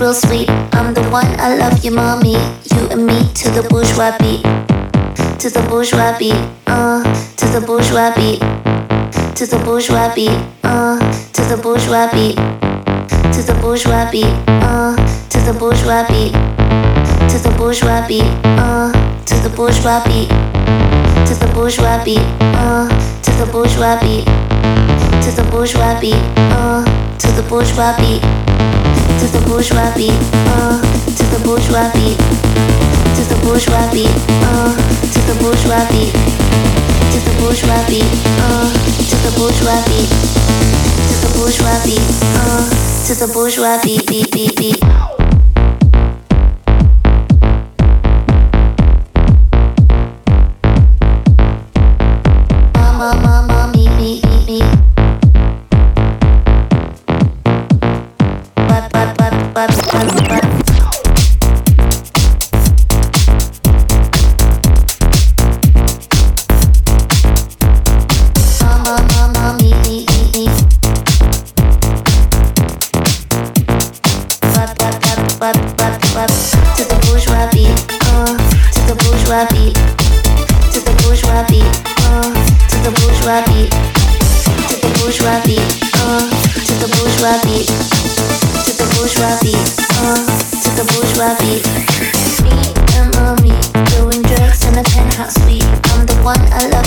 real sweet. I'm the one I love you, mommy. You and me to the bourgeois beat. To the bourgeois beat. Uh, to the bourgeois beat. To the bourgeois beat. Uh, to the bourgeois beat. To the bourgeois beat. Uh, to the bourgeois beat. To the bourgeois beat. Uh, to the bourgeois beat. To the bourgeois beat. Uh, to the bourgeois beat. To the bourgeois beat. Uh, to the bourgeois beat to the bourgeois beat, oh, uh, to the bourgeois beat, to the bourgeois beat, oh, uh, to the bourgeois beat, to the bourgeois beat, oh, uh, to the bourgeois beat, to the bourgeois beat, oh, to the bourgeois beat, beat, beat, beat.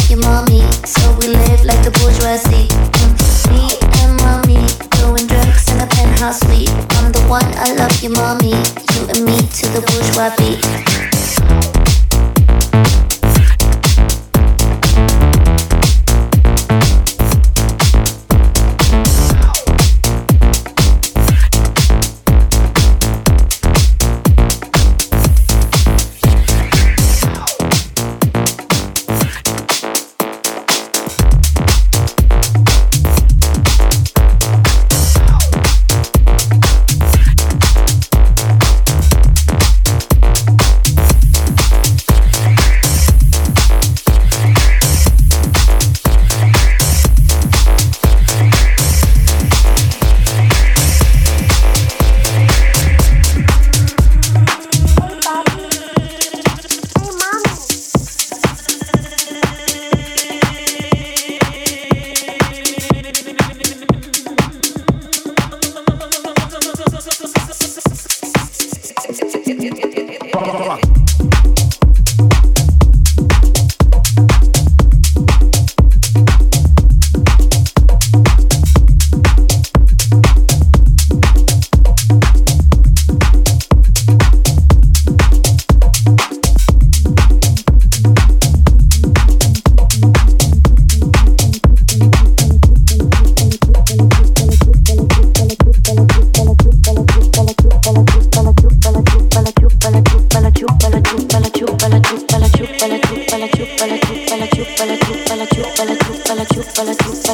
your mommy. So we live like the bourgeoisie. Me and mommy drugs in a penthouse suite. I'm the one I love you, mommy. You and me to the bourgeois beat.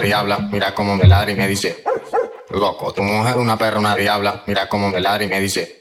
diabla, mira cómo me ladra y me dice, loco, tu mujer es una perra, una diabla, mira cómo me ladra y me dice,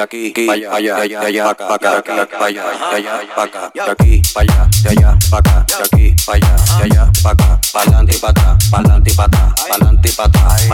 de aquí, pa' allá, allá, allá, allá, acá, allá, acá, de aquí, allá, de allá, acá, de aquí, allá, de allá, acá, pa'lante y atrás, pa'lante y atrás, pa'lante y atrás,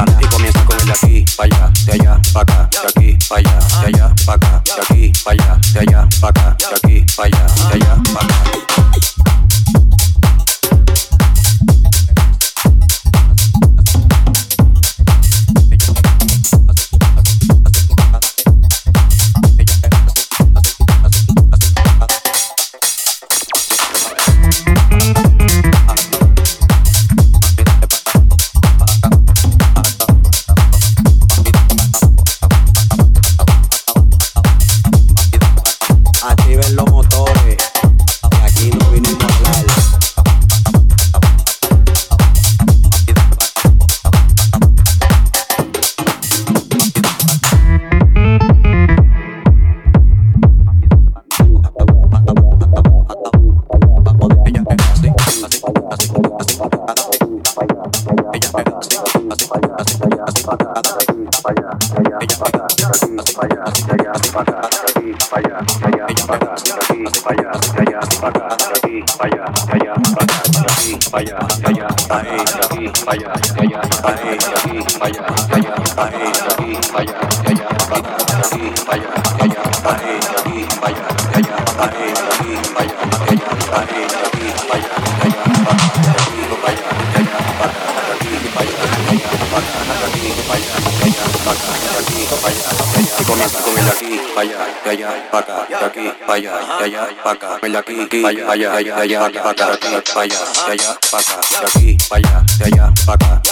aquí, allá, allá, allá, acá, allá, allá, acá, de aquí, allá, allá.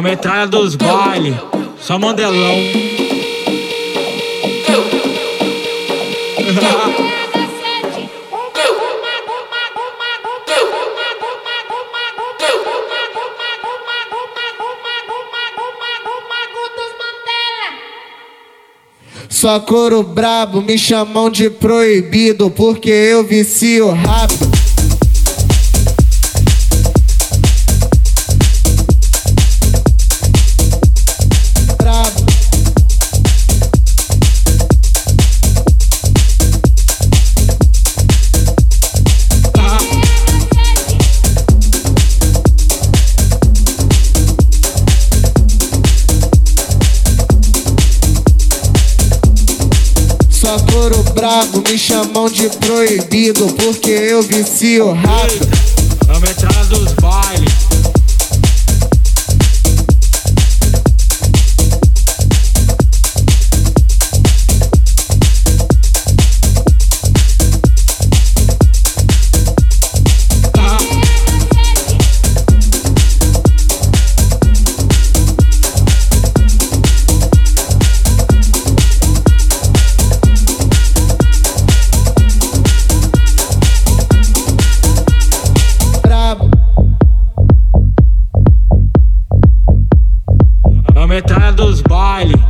A metralha dos baile, só mandelão. Só couro brabo, me chamam de proibido porque eu vicio rápido. Brabo me chamam de proibido porque eu vicio rápido. A metralha dos bailes.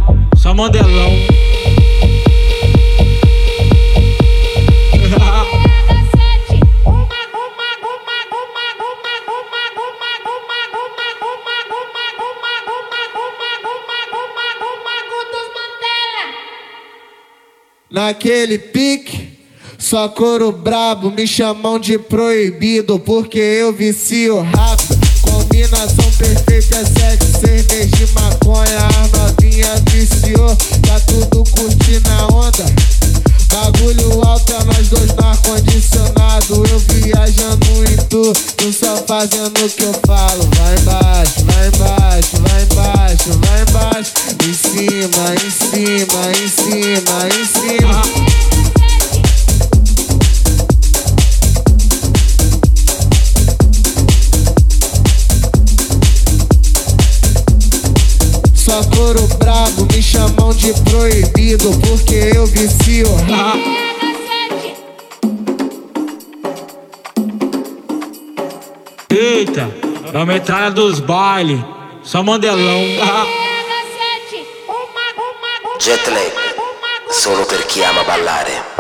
naquele pique. Só couro brabo, me chamam de proibido porque eu vicio rápido. Combinação perfeita é cerveja e maconha. A novinha viciou, tá tudo curtindo a onda. Bagulho alto é nós dois no ar-condicionado. Eu viajando tu, tu só fazendo o que eu falo. Vai embaixo, vai embaixo, vai embaixo, vai embaixo. Em cima, em cima, em cima, em cima. Só couro brabo me chamam de proibido porque eu vicio. Eita, é a metralha dos baile, só mandelão. Jetlag, solo per chi ama ballare.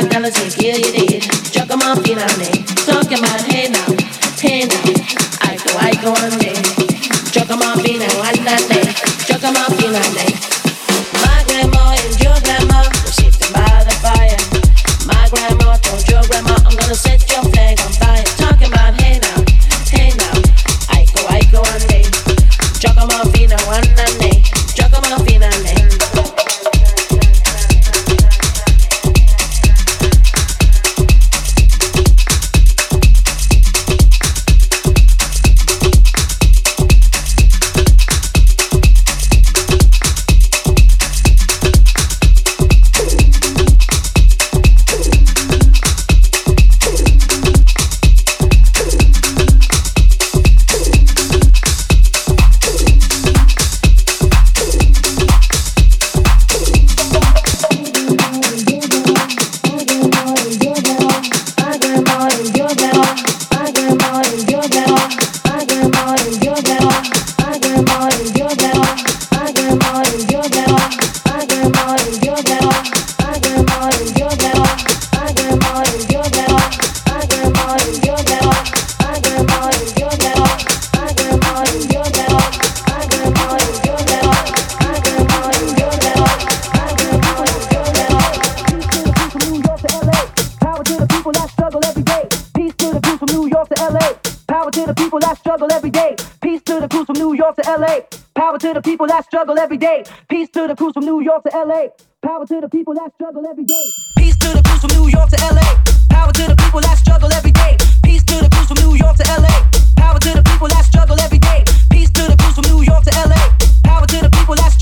five dollars and kill you dead. Chuck 'em off, you know what LA. Power to the people that struggle every day. Peace to the crews from New York to LA. Power to the people that struggle every day. Peace to the crews from New York to LA. Power to the people that struggle every day. Peace to the crews from New York to LA. Power to the people that struggle every day. Peace to the crews from New York to LA. Power to the people that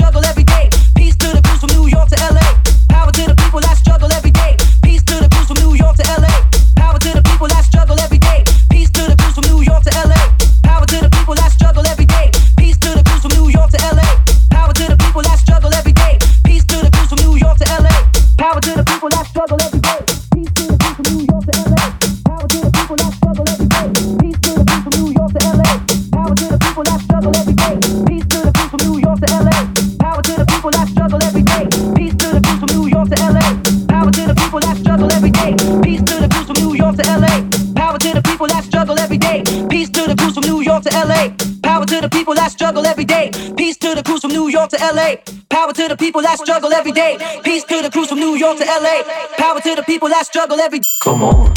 LA. Power to the people that struggle every day. Peace to the crews from New York to LA. Power to the people that struggle every day. Come on.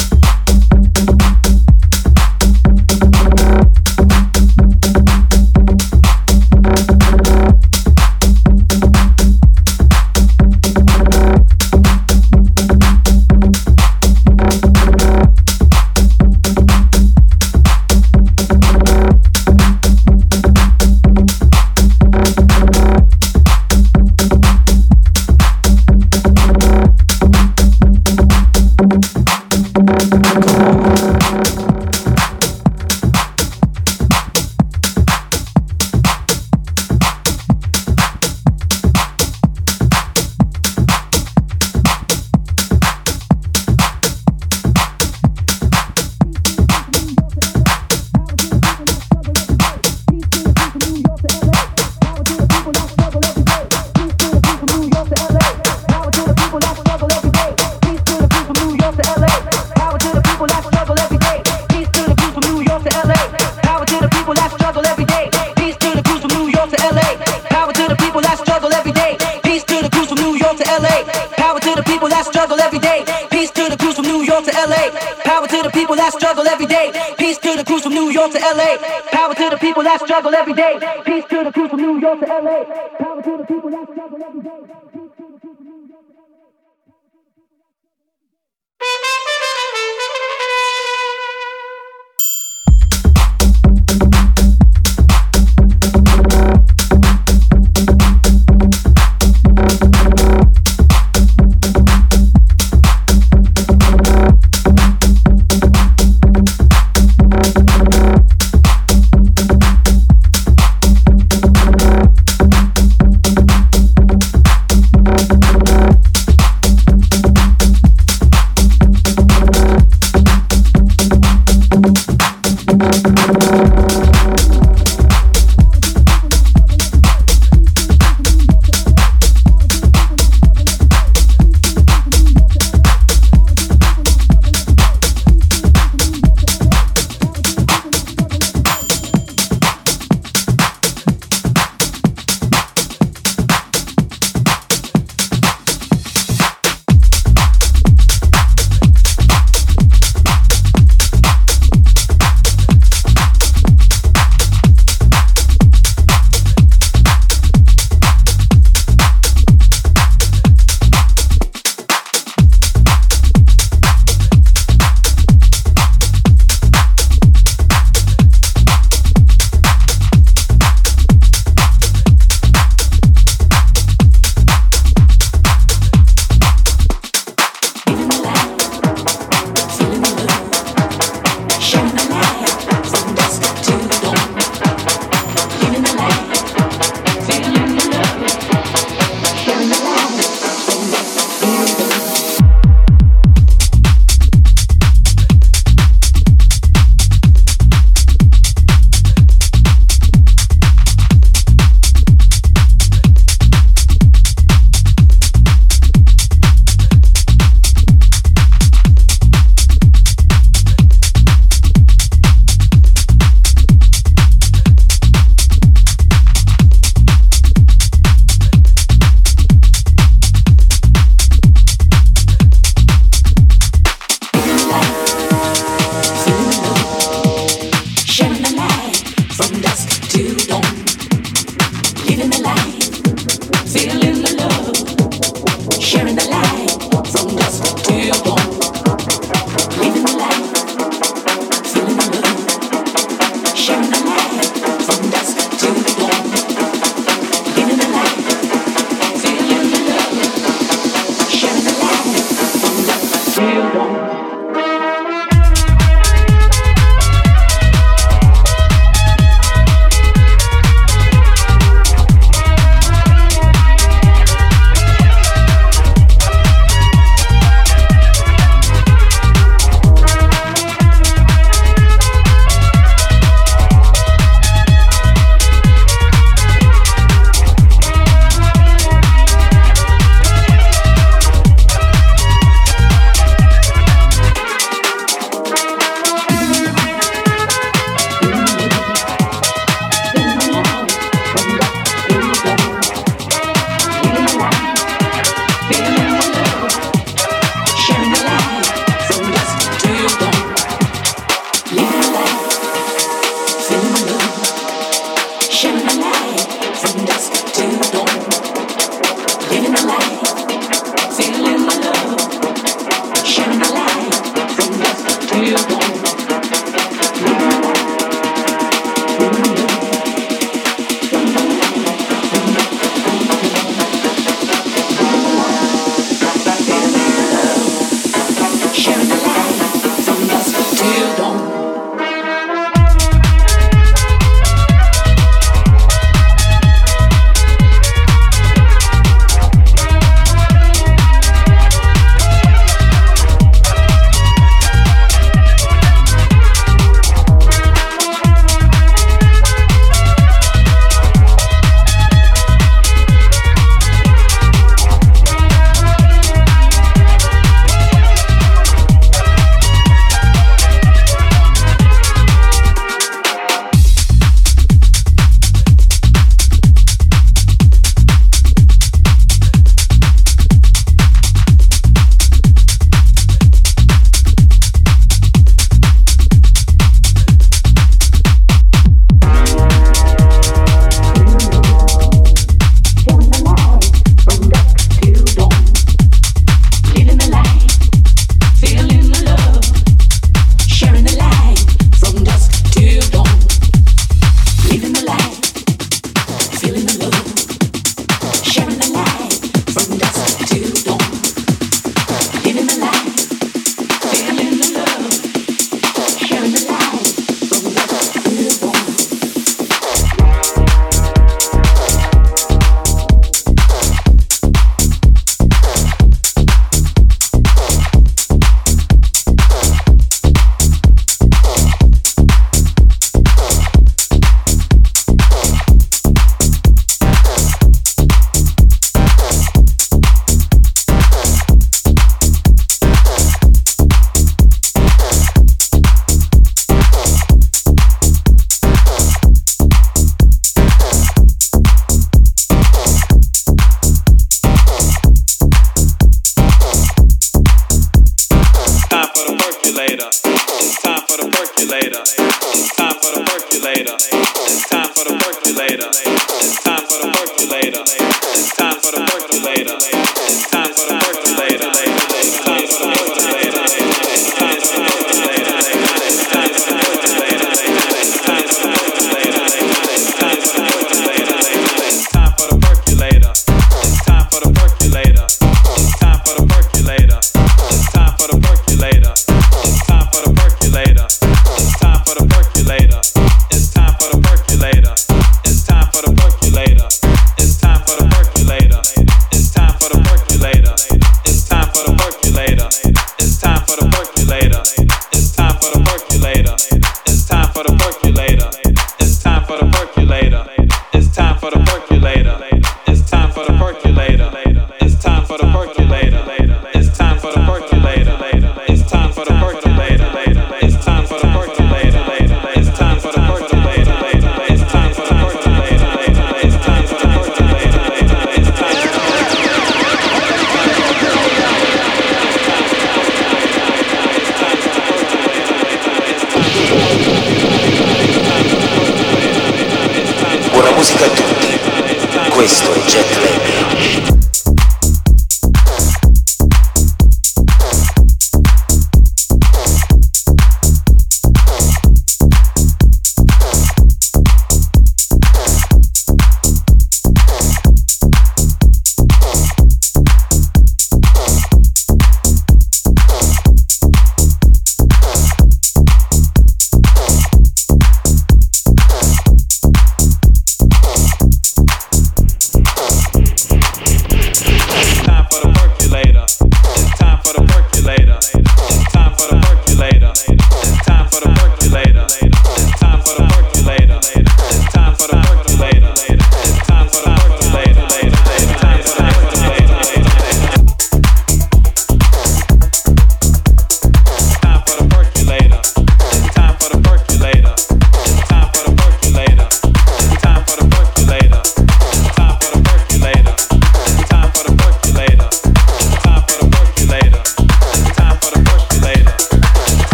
questo oggetto.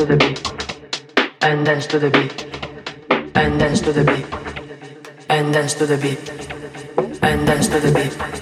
To the beat. And dance to the beat. And dance to the beat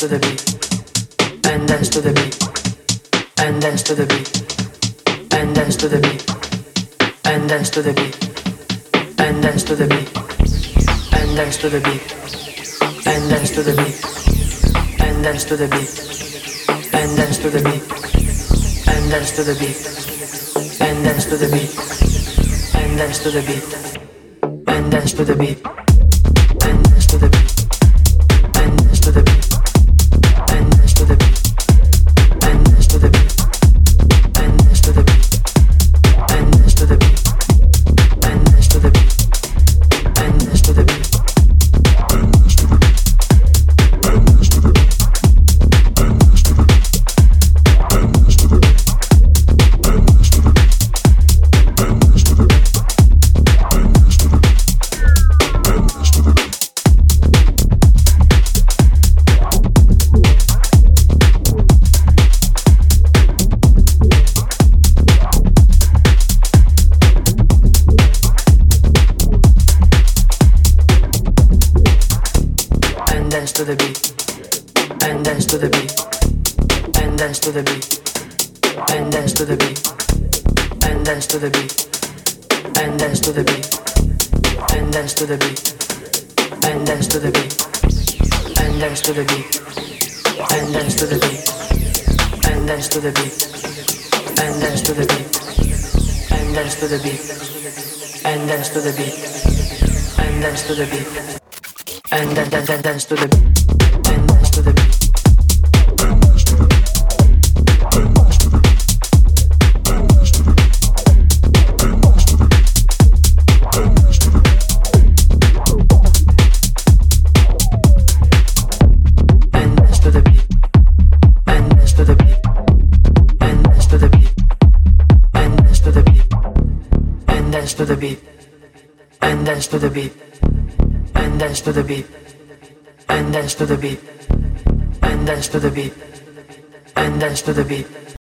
to the beat and dance to the beat and dance to the beat and dance to the beat and dance to the beat and dance to the beat and dance to the beat and dance to the beat and dance to the beat and dance to the beat and dance to the beat and dance to the beat and dance to the beat and dance to the beat the beat.